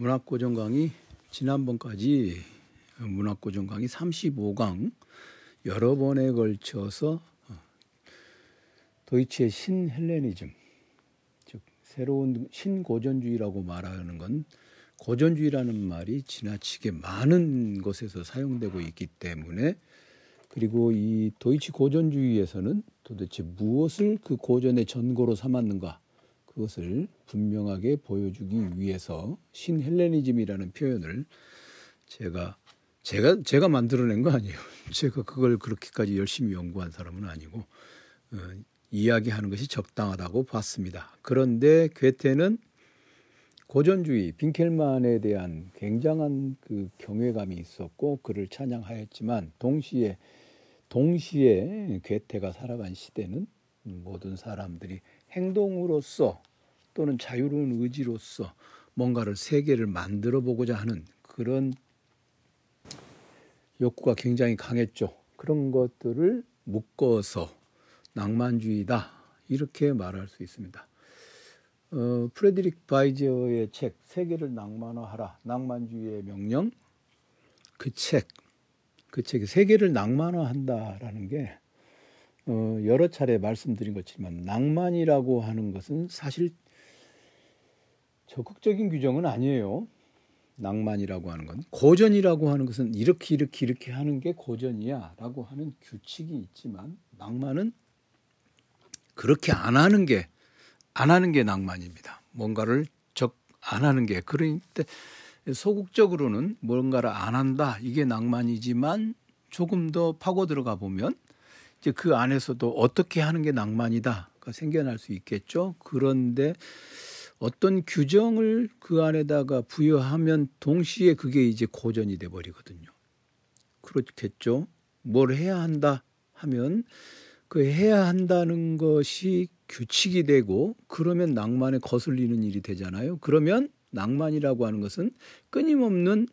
문학고정 강의 지난번까지 문학고정 강의 35강 여러 번에 걸쳐서 도이치의 신헬레니즘 즉 새로운 신고전주의라고 말하는 건 고전주의라는 말이 지나치게 많은 곳에서 사용되고 있기 때문에 그리고 이 도이치 고전주의에서는 도대체 무엇을 그 고전의 전고로 삼았는가 그것을 분명하게 보여주기 위해서 신헬레니즘이라는 표현을 제가 제가 제가 만들어낸 거 아니에요. 제가 그걸 그렇게까지 열심히 연구한 사람은 아니고 어, 이야기하는 것이 적당하다고 봤습니다. 그런데 괴테는 고전주의 빈켈만에 대한 굉장한 그 경외감이 있었고 그를 찬양하였지만 동시에 동시에 괴테가 살아간 시대는 모든 사람들이 행동으로서 또는 자유로운 의지로서 뭔가를 세계를 만들어 보고자 하는 그런 욕구가 굉장히 강했죠. 그런 것들을 묶어서 낭만주의다 이렇게 말할 수 있습니다. 어, 프레드릭 바이저의 책 세계를 낭만화하라 낭만주의의 명령 그 책, 그 책이 세계를 낭만화한다라는 게 어, 여러 차례 말씀드린 것처럼 낭만이라고 하는 것은 사실 적극적인 규정은 아니에요. 낭만이라고 하는 건 고전이라고 하는 것은 이렇게 이렇게 이렇게 하는 게 고전이야라고 하는 규칙이 있지만 낭만은 그렇게 안 하는 게 안 하는 게 낭만입니다. 뭔가를 적 안 하는 게 그러니까 소극적으로는 뭔가를 안 한다 이게 낭만이지만 조금 더 파고 들어가 보면 이제 그 안에서도 어떻게 하는 게 낭만이다가 생겨날 수 있겠죠. 그런데 어떤 규정을 그 안에다가 부여하면 동시에 그게 이제 고전이 돼 버리거든요. 그렇겠죠. 뭘 해야 한다 하면 그 해야 한다는 것이 규칙이 되고 그러면 낭만에 거슬리는 일이 되잖아요. 그러면 낭만이라고 하는 것은 끊임없는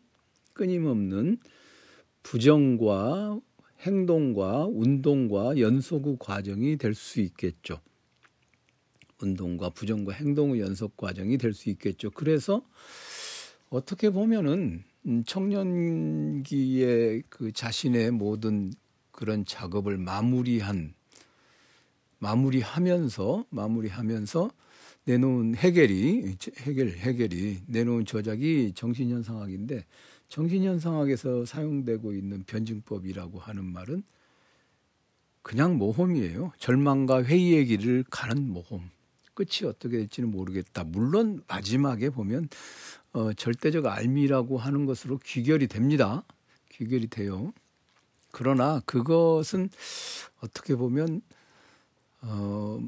끊임없는 부정과 행동과 운동과 연속의 과정이 될 수 있겠죠. 운동과 부정과 행동의 연속 과정이 될 수 있겠죠. 그래서 어떻게 보면은 청년기에 그 자신의 모든 그런 작업을 마무리한 마무리하면서 마무리하면서 내놓은 해결이 해결 해결이 내놓은 저작이 정신현상학인데 정신현상학에서 사용되고 있는 변증법이라고 하는 말은 그냥 모험이에요. 절망과 회의의 길을 가는 모험. 끝이 어떻게 될지는 모르겠다. 물론 마지막에 보면 어, 절대적 알미라고 하는 것으로 귀결이 됩니다. 귀결이 돼요. 그러나 그것은 어떻게 보면 어,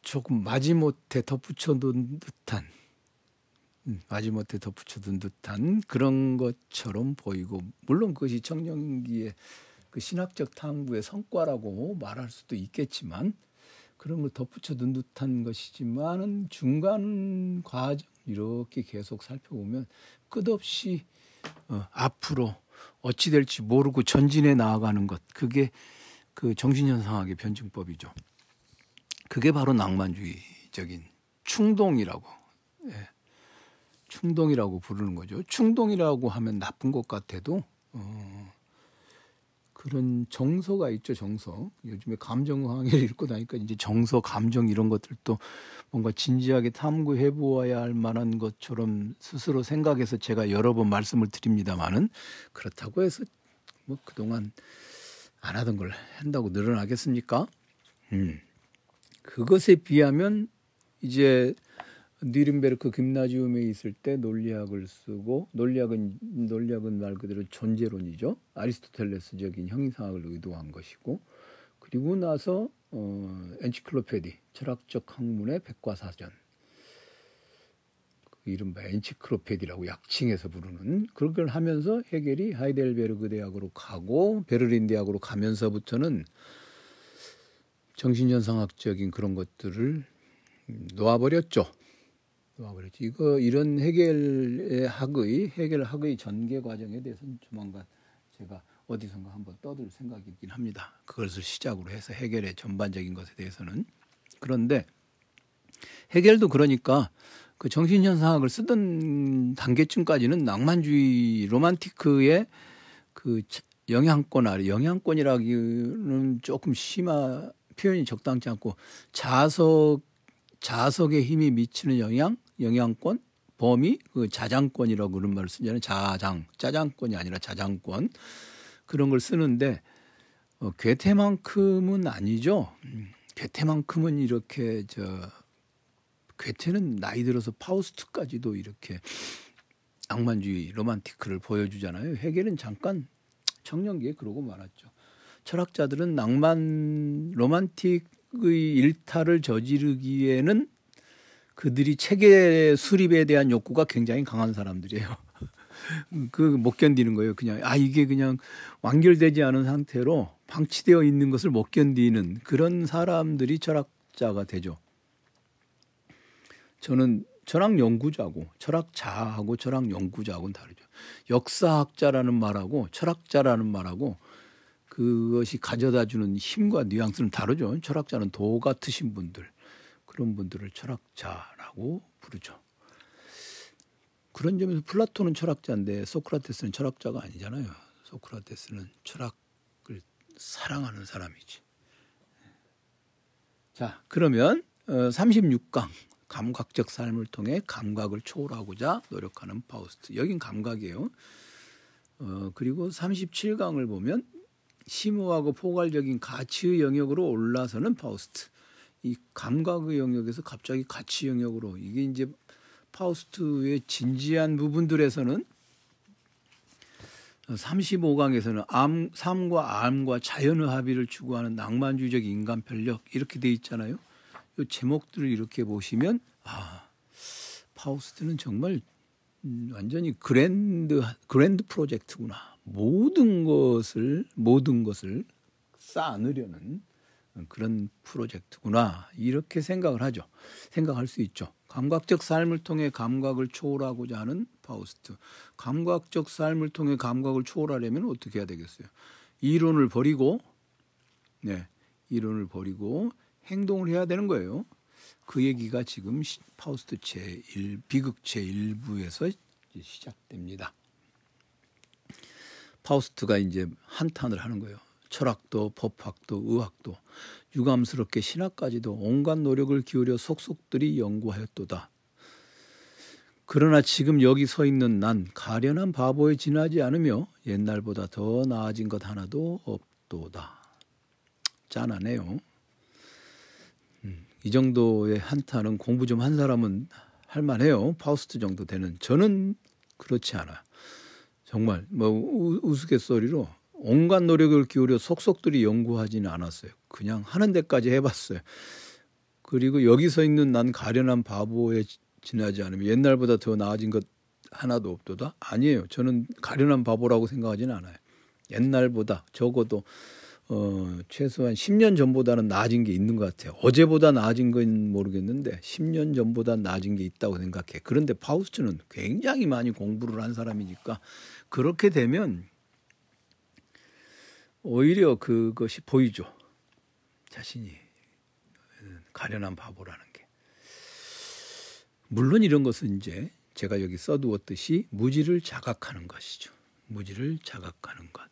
조금 마지못해 덧붙여 둔 듯한 음, 마지못해 덧붙여 둔 듯한 그런 것처럼 보이고 물론 그것이 청년기의 그 신학적 탐구의 성과라고 말할 수도 있겠지만 그런 걸 덧붙여 둔 듯한 것이지만은 중간 과정 이렇게 계속 살펴보면 끝없이 어, 앞으로 어찌 될지 모르고 전진해 나아가는 것 그게 그 정신현상학의 변증법이죠. 그게 바로 낭만주의적인 충동이라고 예, 충동이라고 부르는 거죠. 충동이라고 하면 나쁜 것 같아도 어, 그런 정서가 있죠, 정서. 요즘에 감정항해를 읽고 나니까 이제 정서, 감정 이런 것들도 뭔가 진지하게 탐구해 보아야 할 만한 것처럼 스스로 생각해서 제가 여러 번 말씀을 드립니다만은 그렇다고 해서 뭐 그동안 안 하던 걸 한다고 늘어나겠습니까? 음. 그것에 비하면 이제 니른베르크 김나지움에 있을 때 논리학을 쓰고 논리학은 논리학은 말 그대로 존재론이죠. 아리스토텔레스적인 형이상학을 의도한 것이고 그리고 나서 어 엔치클로페디 철학적 학문의 백과사전 그 이른바 엔치클로페디라고 약칭해서 부르는 그런 걸 하면서 해겔이 하이델베르그 대학으로 가고 베를린 대학으로 가면서부터는 정신현상학적인 그런 것들을 놓아버렸죠. 놓아버렸죠. 이거 이런 해결의 학의 해결 학의 전개 과정에 대해서는 조만간 제가 어디선가 한번 떠들 생각이긴 합니다. 그것을 시작으로 해서 해결의 전반적인 것에 대해서는 그런데 해결도 그러니까 그 정신현상학을 쓰던 단계쯤까지는 낭만주의 로만티크의 그 영향권 아래 영향권이라기는 조금 심한 표현이 적당치 않고 자석 자석의 힘이 미치는 영향 영향권 범위 그 자장권이라고 그런 말을 쓰잖아요 자장 짜장권이 아니라 자장권 그런 걸 쓰는데 어, 괴테만큼은 아니죠 음, 괴테만큼은 이렇게 저 괴테는 나이 들어서 파우스트까지도 이렇게 낭만주의 로만티크를 보여주잖아요. 해결은 잠깐 청년기에 그러고 말았죠. 철학자들은 낭만 로만틱의 일탈을 저지르기에는 그들이 체계 수립에 대한 욕구가 굉장히 강한 사람들이에요. 그 못 견디는 거예요. 그냥 아 이게 그냥 완결되지 않은 상태로 방치되어 있는 것을 못 견디는 그런 사람들이 철학자가 되죠. 저는 철학 연구자고 철학자하고 철학 연구자하고는 다르죠. 역사학자라는 말하고 철학자라는 말하고 그것이 가져다 주는 힘과 뉘앙스는 다르죠. 철학자는 도 같으신 분들 그런 분들을 철학자라고 부르죠. 그런 점에서 플라톤은 철학자인데 소크라테스는 철학자가 아니잖아요. 소크라테스는 철학을 사랑하는 사람이지. 자, 그러면 36강 어, 감각적 삶을 통해 감각을 초월하고자 노력하는 파우스트. 여긴 감각이에요. 어, 그리고 37강을 보면 심오하고 포괄적인 가치의 영역으로 올라서는 파우스트. 이 감각의 영역에서 갑자기 가치 영역으로 이게 이제 파우스트의 진지한 부분들에서는 35강에서는 앎, 삶과 앎과 자연의 합의를 추구하는 낭만주의적 인간 편력 이렇게 돼 있잖아요. 이 제목들을 이렇게 보시면 아 파우스트는 정말 음, 완전히 grand grand 프로젝트구나. 모든 것을 모든 것을 싸안으려는 그런 프로젝트구나 이렇게 생각을 하죠. 생각할 수 있죠. 감각적 삶을 통해 감각을 초월하고자 하는 파우스트. 감각적 삶을 통해 감각을 초월하려면 어떻게 해야 되겠어요? 이론을 버리고 네 이론을 버리고 행동을 해야 되는 거예요. 그 얘기가 지금 파우스트 제1 비극 제1부에서 시작됩니다. 파우스트가 이제 한탄을 하는 거예요. 철학도 법학도 의학도 유감스럽게 신학까지도 온갖 노력을 기울여 속속들이 연구하였도다. 그러나 지금 여기 서 있는 난 가련한 바보에 지나지 않으며 옛날보다 더 나아진 것 하나도 없도다. 짠하네요. 이 정도의 한타는 공부 좀 한 사람은 할 만해요. 파우스트 정도 되는. 저는 그렇지 않아. 정말 뭐 우스갯소리로 온갖 노력을 기울여 속속들이 연구하지는 않았어요. 그냥 하는 데까지 해봤어요. 그리고 여기 서 있는 난 가련한 바보에 지나지 않으면 옛날보다 더 나아진 것 하나도 없도다? 아니에요. 저는 가련한 바보라고 생각하지는 않아요. 옛날보다 적어도 어, 최소한 10년 전보다는 나아진 게 있는 것 같아요. 어제보다 나아진 건 모르겠는데 10년 전보다 나아진 게 있다고 생각해. 그런데 파우스트는 굉장히 많이 공부를 한 사람이니까 그렇게 되면 오히려 그것이 보이죠. 자신이 가련한 바보라는 게. 물론 이런 것은 이제 제가 여기 써두었듯이 무지를 자각하는 것이죠. 무지를 자각하는 것.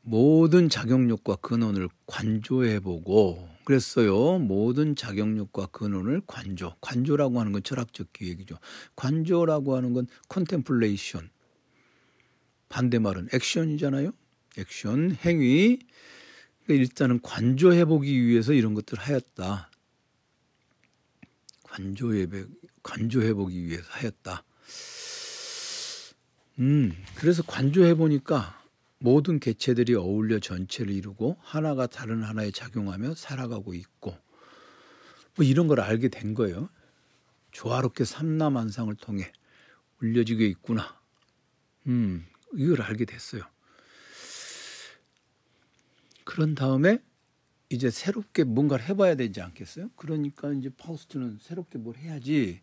모든 작용력과 근원을 관조해보고 그랬어요. 모든 작용력과 근원을 관조. 관조라고 하는 건 철학적 기획이죠. 관조라고 하는 건 컨템플레이션. 반대말은 액션이잖아요. 액션, 행위. 그러니까 일단은 관조해보기 위해서 이런 것들을 하였다. 관조해, 관조해보기 위해서 하였다. 음, 그래서 관조해보니까 모든 개체들이 어울려 전체를 이루고 하나가 다른 하나에 작용하며 살아가고 있고 뭐 이런 걸 알게 된 거예요. 조화롭게 삼라만상을 통해 울려지고 있구나. 음, 이걸 알게 됐어요. 그런 다음에 이제 새롭게 뭔가를 해봐야 되지 않겠어요? 그러니까 이제 파우스트는 새롭게 뭘 해야지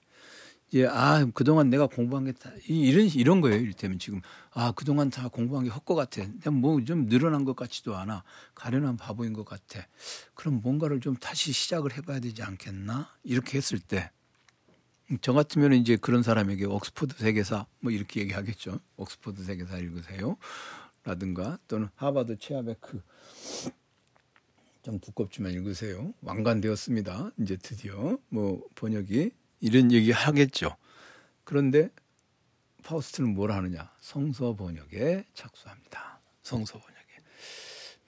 이제 아 그동안 내가 공부한 게 다 이런 이런 거예요. 이를테면 지금 아 그동안 다 공부한 게 헛것 같아. 뭐 좀 늘어난 것 같지도 않아. 가련한 바보인 것 같아. 그럼 뭔가를 좀 다시 시작을 해봐야 되지 않겠나? 이렇게 했을 때. 저 같으면 이제 그런 사람에게 옥스퍼드 세계사 뭐 이렇게 얘기하겠죠. 옥스퍼드 세계사 읽으세요. 라든가 또는 하버드 체하베크 좀 두껍지만 읽으세요. 완간되었습니다. 이제 드디어 뭐 번역이 이런 얘기 하겠죠. 그런데 파우스트는 뭘 하느냐? 성서 번역에 착수합니다. 성서 번역에.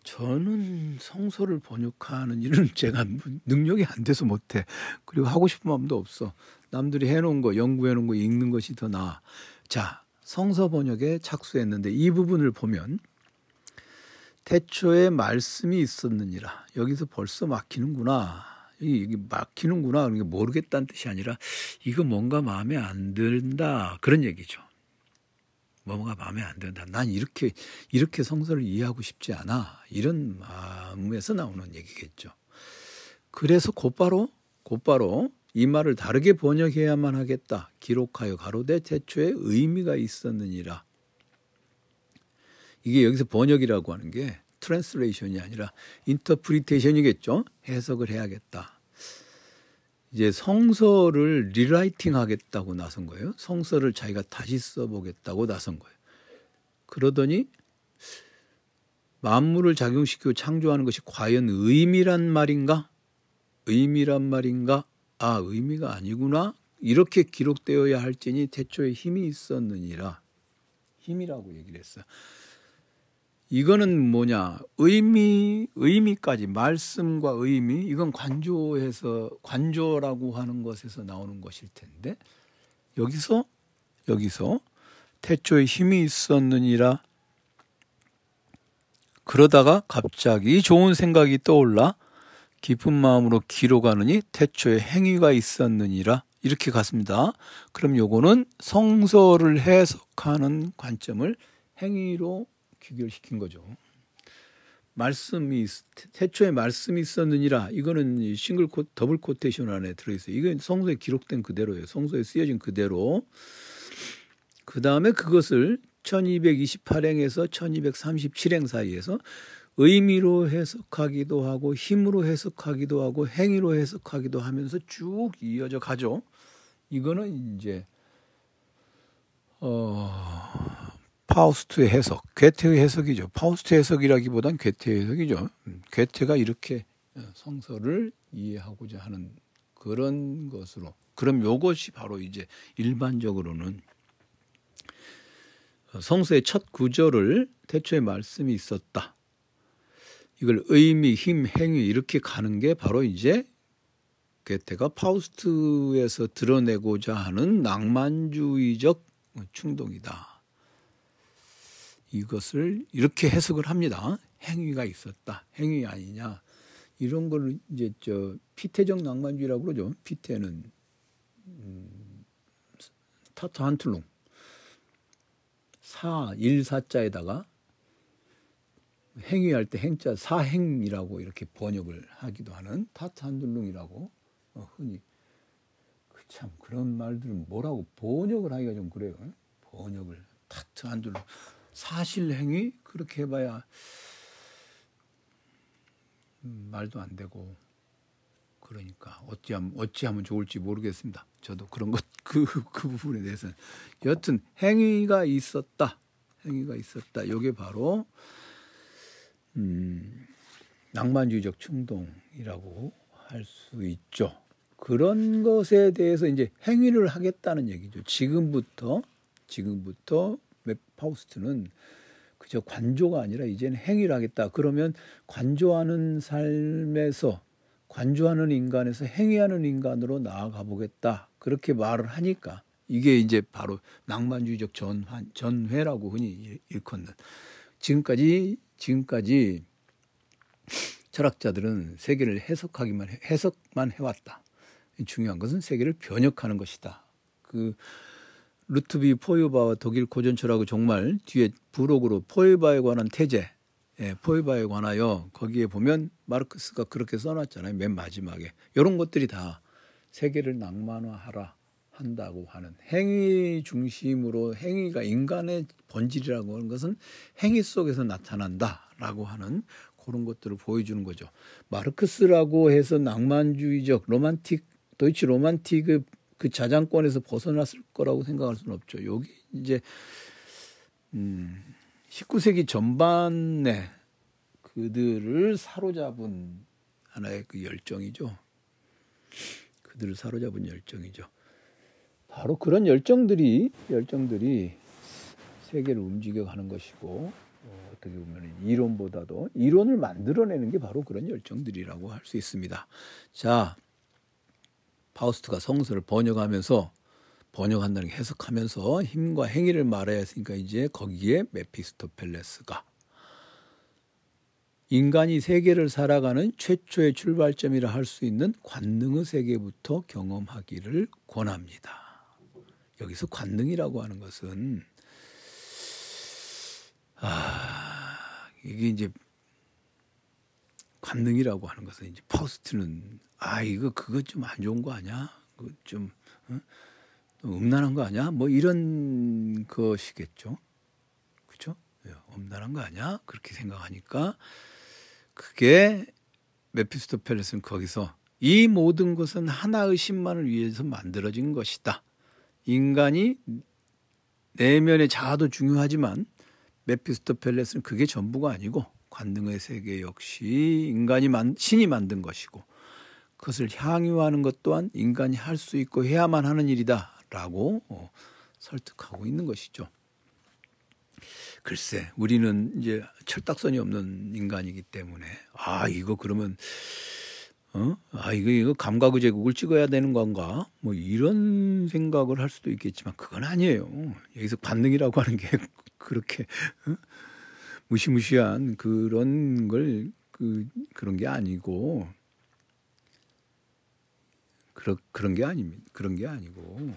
저는 성서를 번역하는 일은 제가 능력이 안 돼서 못해. 그리고 하고 싶은 마음도 없어. 남들이 해놓은 거, 연구해놓은 거 읽는 것이 더 나아. 자, 성서 번역에 착수했는데 이 부분을 보면 태초에 말씀이 있었느니라. 여기서 벌써 막히는구나. 이게 막히는구나. 그러니까 모르겠다는 뜻이 아니라 이거 뭔가 마음에 안 든다. 그런 얘기죠. 뭔가 마음에 안 든다. 난 이렇게, 이렇게 성서를 이해하고 싶지 않아. 이런 마음에서 나오는 얘기겠죠. 그래서 곧바로, 곧바로 이 말을 다르게 번역해야만 하겠다. 기록하여 가로되 태초에 의미가 있었느니라. 이게 여기서 번역이라고 하는 게 translation이 아니라 interpretation이겠죠. 해석을 해야겠다. 이제 성서를 rewriting 하겠다고 나선 거예요. 성서를 자기가 다시 써보겠다고 나선 거예요. 그러더니 만물을 작용시키고 창조하는 것이 과연 의미란 말인가? 의미란 말인가? 아, 의미가 아니구나. 이렇게 기록되어야 할지니 태초에 힘이 있었느니라. 힘이라고 얘기를 했어요. 이거는 뭐냐 의미 의미까지 말씀과 의미 이건 관조에서 관조라고 하는 것에서 나오는 것일 텐데 여기서 여기서 태초에 힘이 있었느니라 그러다가 갑자기 좋은 생각이 떠올라 깊은 마음으로 기록하느니 태초에 행위가 있었느니라 이렇게 갔습니다. 그럼 요거는 성서를 해석하는 관점을 행위로 귀결시킨 거죠. 말씀이 태초에 말씀이 있었느니라 이거는 single quo double quotation 안에 들어 있어요. 이건 성서에 기록된 그대로예요. 성서에 쓰여진 그대로. 그 다음에 그것을 1228행에서 1237행 사이에서 의미로 해석하기도 하고 힘으로 해석하기도 하고 행위로 해석하기도 하면서 쭉 이어져 가죠. 이거는 이제 어 파우스트의 해석, 괴테의 해석이죠. 파우스트 해석이라기보단 괴테의 해석이죠. 음, 괴테가 이렇게 어, 성서를 이해하고자 하는 그런 것으로. 그럼 요것이 바로 이제 일반적으로는 어, 성서의 첫 구절을 태초에 말씀이 있었다. 이걸 의미, 힘, 행위 이렇게 가는 게 바로 이제 괴테가 파우스트에서 드러내고자 하는 낭만주의적 충동이다. 이것을 이렇게 해석을 합니다. 행위가 있었다. 행위 아니냐. 이런 걸 이제 저 피히테적 낭만주의라고 그러죠. 피히테는 음, Tathandlung 사 일사자에다가 행위할 때 행자 사행이라고 이렇게 번역을 하기도 하는 Tathandlung이라고 어, 흔히 그 참 그런 말들은 뭐라고 번역을 하기가 좀 그래요. 번역을 Tathandlung 사실 행위 그렇게 해봐야 음, 말도 안 되고 그러니까 어찌하면 어찌하면 좋을지 모르겠습니다. 저도 그런 것 그그 그 부분에 대해서는 여튼 행위가 있었다. 행위가 있었다. 이게 바로 음, 낭만주의적 충동이라고 할 수 있죠. 그런 것에 대해서 이제 행위를 하겠다는 얘기죠. 지금부터 지금부터 파우스트는 그저 관조가 아니라 이제는 행위를 하겠다. 그러면 관조하는 삶에서 관조하는 인간에서 행위하는 인간으로 나아가 보겠다. 그렇게 말을 하니까 이게 이제 바로 낭만주의적 전환, 전회라고 흔히 일컫는 지금까지 지금까지 철학자들은 세계를 해석하기만 해석만 해왔다. 중요한 것은 세계를 변혁하는 것이다. 그 루트비 포유바와 독일 고전 철학의 정말 뒤에 부록으로 포유바에 관한 태제, 예, 포유바에 관하여 거기에 보면 마르크스가 그렇게 써놨잖아요. 맨 마지막에 이런 것들이 다 세계를 낭만화하라 한다고 하는 행위 중심으로 행위가 인간의 본질이라고 하는 것은 행위 속에서 나타난다라고 하는 그런 것들을 보여주는 거죠. 마르크스라고 해서 낭만주의적 로만틱 도이치 로만틱의 그 자장권에서 벗어났을 거라고 생각할 수는 없죠. 여기 이제 음 19세기 전반에 그들을 사로잡은 하나의 그 열정이죠. 그들을 사로잡은 열정이죠. 바로 그런 열정들이 열정들이 세계를 움직여 가는 것이고 어, 떻게 보면 이론보다도 이론을 만들어내는 게 바로 그런 열정들이라고 할 수 있습니다. 자, 파우스트가 성서를 번역하면서 번역한다는 게 해석하면서 힘과 행위를 말해야 했으니까 이제 거기에 메피스토펠레스가 인간이 세계를 살아가는 최초의 출발점이라 할 수 있는 관능의 세계부터 경험하기를 권합니다. 여기서 관능이라고 하는 것은 아 이게 이제 관능이라고 하는 것은 이제 파우스트는 아 이거 그거 좀 안 좋은 거 아니야? 그좀 어? 음란한 거 아니야? 뭐 이런 것이겠죠. 그렇죠? 음란한 거 아니야? 그렇게 생각하니까 그게 메피스토펠레스는 거기서 이 모든 것은 하나의 신만을 위해서 만들어진 것이다. 인간이 내면의 자아도 중요하지만 메피스토펠레스는 그게 전부가 아니고 관능의 세계 역시 인간이 만, 신이 만든 것이고 그것을 향유하는 것 또한 인간이 할 수 있고 해야만 하는 일이다라고 어, 설득하고 있는 것이죠. 글쎄, 우리는 이제 철딱선이 없는 인간이기 때문에 아 이거 그러면 어? 아, 이거, 이거 감가구 제국을 찍어야 되는 건가? 뭐 이런 생각을 할 수도 있겠지만 그건 아니에요. 여기서 관능이라고 하는 게 그렇게 어? 무시무시한 그런 걸 그, 그런 게 아니고 그러, 그런 게 아닙니다. 그런 게 아니고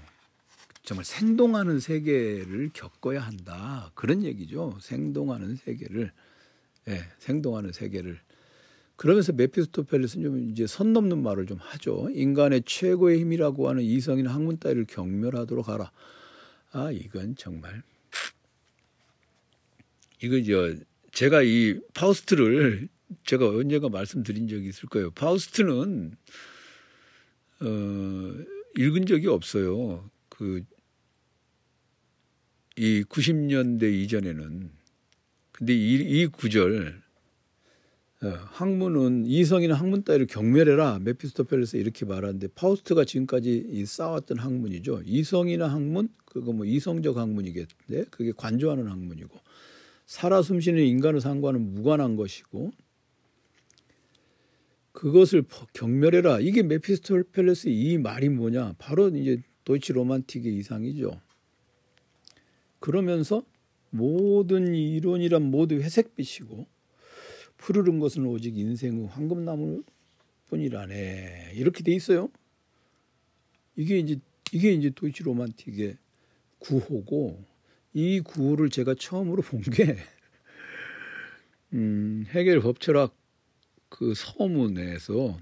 정말 생동하는 세계를 겪어야 한다. 그런 얘기죠. 생동하는 세계를. 예, 네, 생동하는 세계를 그러면서 메피스토펠레스는 좀 이제 선 넘는 말을 좀 하죠. 인간의 최고의 힘이라고 하는 이성인 학문 따위를 경멸하도록 하라. 아, 이건 정말 이거 저 제가 이 파우스트를 제가 언젠가 말씀드린 적이 있을 거예요. 파우스트는 어 읽은 적이 없어요. 그 이 90년대 이전에는 근데 이, 이 구절 어, 학문은 이성이나 학문 따위를 경멸해라. 메피스토펠레스 이렇게 말하는데 파우스트가 지금까지 쌓았던 학문이죠. 이성이나 학문 그거 뭐 이성적 학문이겠는데 그게 관조하는 학문이고 살아 숨쉬는 인간의 삶과는 무관한 것이고 그것을 경멸해라. 이게 메피스토펠레스 이 말이 뭐냐? 바로 이제 deutsche Romantik의 이상이죠. 그러면서 모든 이론이란 모두 회색빛이고 푸르른 것은 오직 인생의 황금나무 뿐이라네. 이렇게 돼 있어요. 이게 이제 이게 이제 deutsche Romantik의 구호고 이 구호를 제가 처음으로 본 게 음, 헤겔 법철학 그 서문에서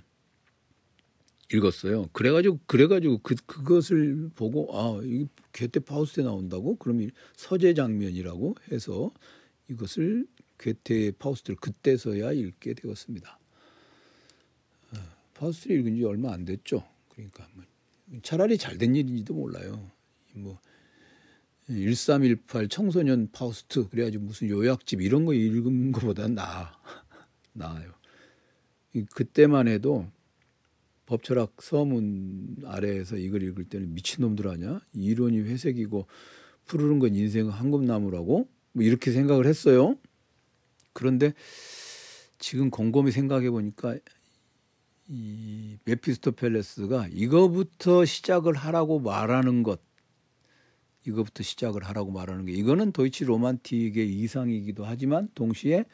읽었어요. 그래가지고 그래가지고 그 그것을 보고 아 이 괴테 파우스트에 나온다고 그러면 서재 장면이라고 해서 이것을 괴테의 파우스트를 그때서야 읽게 되었습니다. 어, 파우스트를 읽은 지 얼마 안 됐죠. 그러니까 뭐 차라리 잘 된 일인지도 몰라요. 뭐 1318 청소년 파우스트 그래가지고 무슨 요약집 이런 거 읽은 것보다 나아 나아요. 그때만 해도 법철학 서문 아래에서 이걸 읽을 때는 미친놈들 아냐? 이론이 회색이고 푸르른 건 인생의 황금나무라고? 뭐 이렇게 생각을 했어요. 그런데 지금 곰곰이 생각해 보니까 이 메피스토펠레스가 이거부터 시작을 하라고 말하는 것 이거부터 시작을 하라고 말하는 게 이거는 도이치 로만틱의 이상이기도 하지만 동시에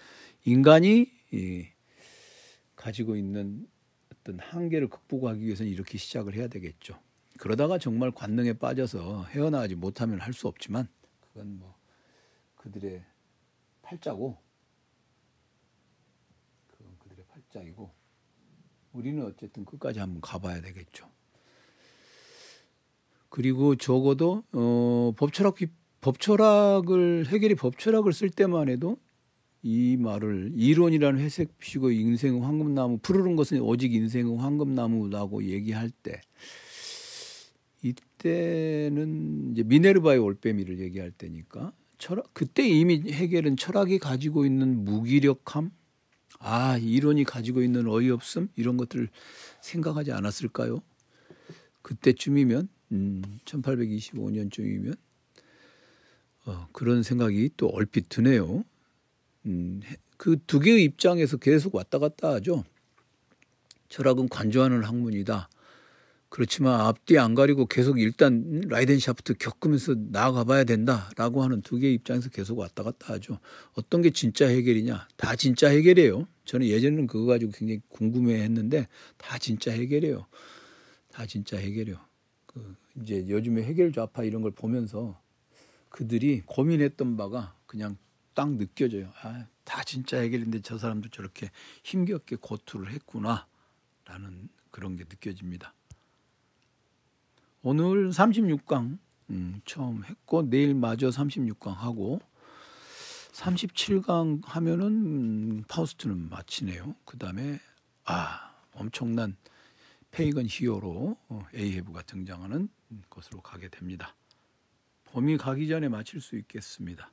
인간이 이 가지고 있는 어떤 한계를 극복하기 위해서는 이렇게 시작을 해야 되겠죠. 그러다가 정말 관능에 빠져서 헤어나가지 못하면 할 수 없지만 그건 뭐 그들의 팔자고 입장이고 우리는 어쨌든 끝까지 한번 가봐야 되겠죠. 그리고 적어도 어, 법철학 법철학을 해결이 법철학을 쓸 때만 해도 이 말을 이론이라는 회색 피고 인생 황금나무 푸르른 것은 오직 인생은 황금나무라고 얘기할 때 이때는 이제 미네르바의 올빼미를 얘기할 때니까 철학 그때 이미 해결은 철학이 가지고 있는 무기력함 아 이론이 가지고 있는 어이없음 이런 것들을 생각하지 않았을까요? 그때쯤이면 음, 1825년쯤이면 어, 그런 생각이 또 얼핏 드네요. 음, 그 두 개의 입장에서 계속 왔다 갔다 하죠. 철학은 관조하는 학문이다. 그렇지만 앞뒤 안 가리고 계속 일단 라이덴 샤프트 겪으면서 나아가 봐야 된다라고 하는 두 개의 입장에서 계속 왔다 갔다 하죠. 어떤 게 진짜 해결이냐? 다 진짜 해결이에요. 저는 예전에는 그거 가지고 굉장히 궁금해 했는데 다 진짜 해결이에요. 다 진짜 해결이요. 그 이제 요즘에 해결 좌파 이런 걸 보면서 그들이 고민했던 바가 그냥 딱 느껴져요. 아, 다 진짜 해결인데 저 사람도 저렇게 힘겹게 고투를 했구나라는 그런 게 느껴집니다. 오늘 36강 음, 처음 했고 내일 마저 36강 하고 37강 하면은 음, 파우스트는 마치네요. 그 다음에 아 엄청난 페이건 히어로 어, 에이헤브가 등장하는 것으로 가게 됩니다. 봄이 가기 전에 마칠 수 있겠습니다.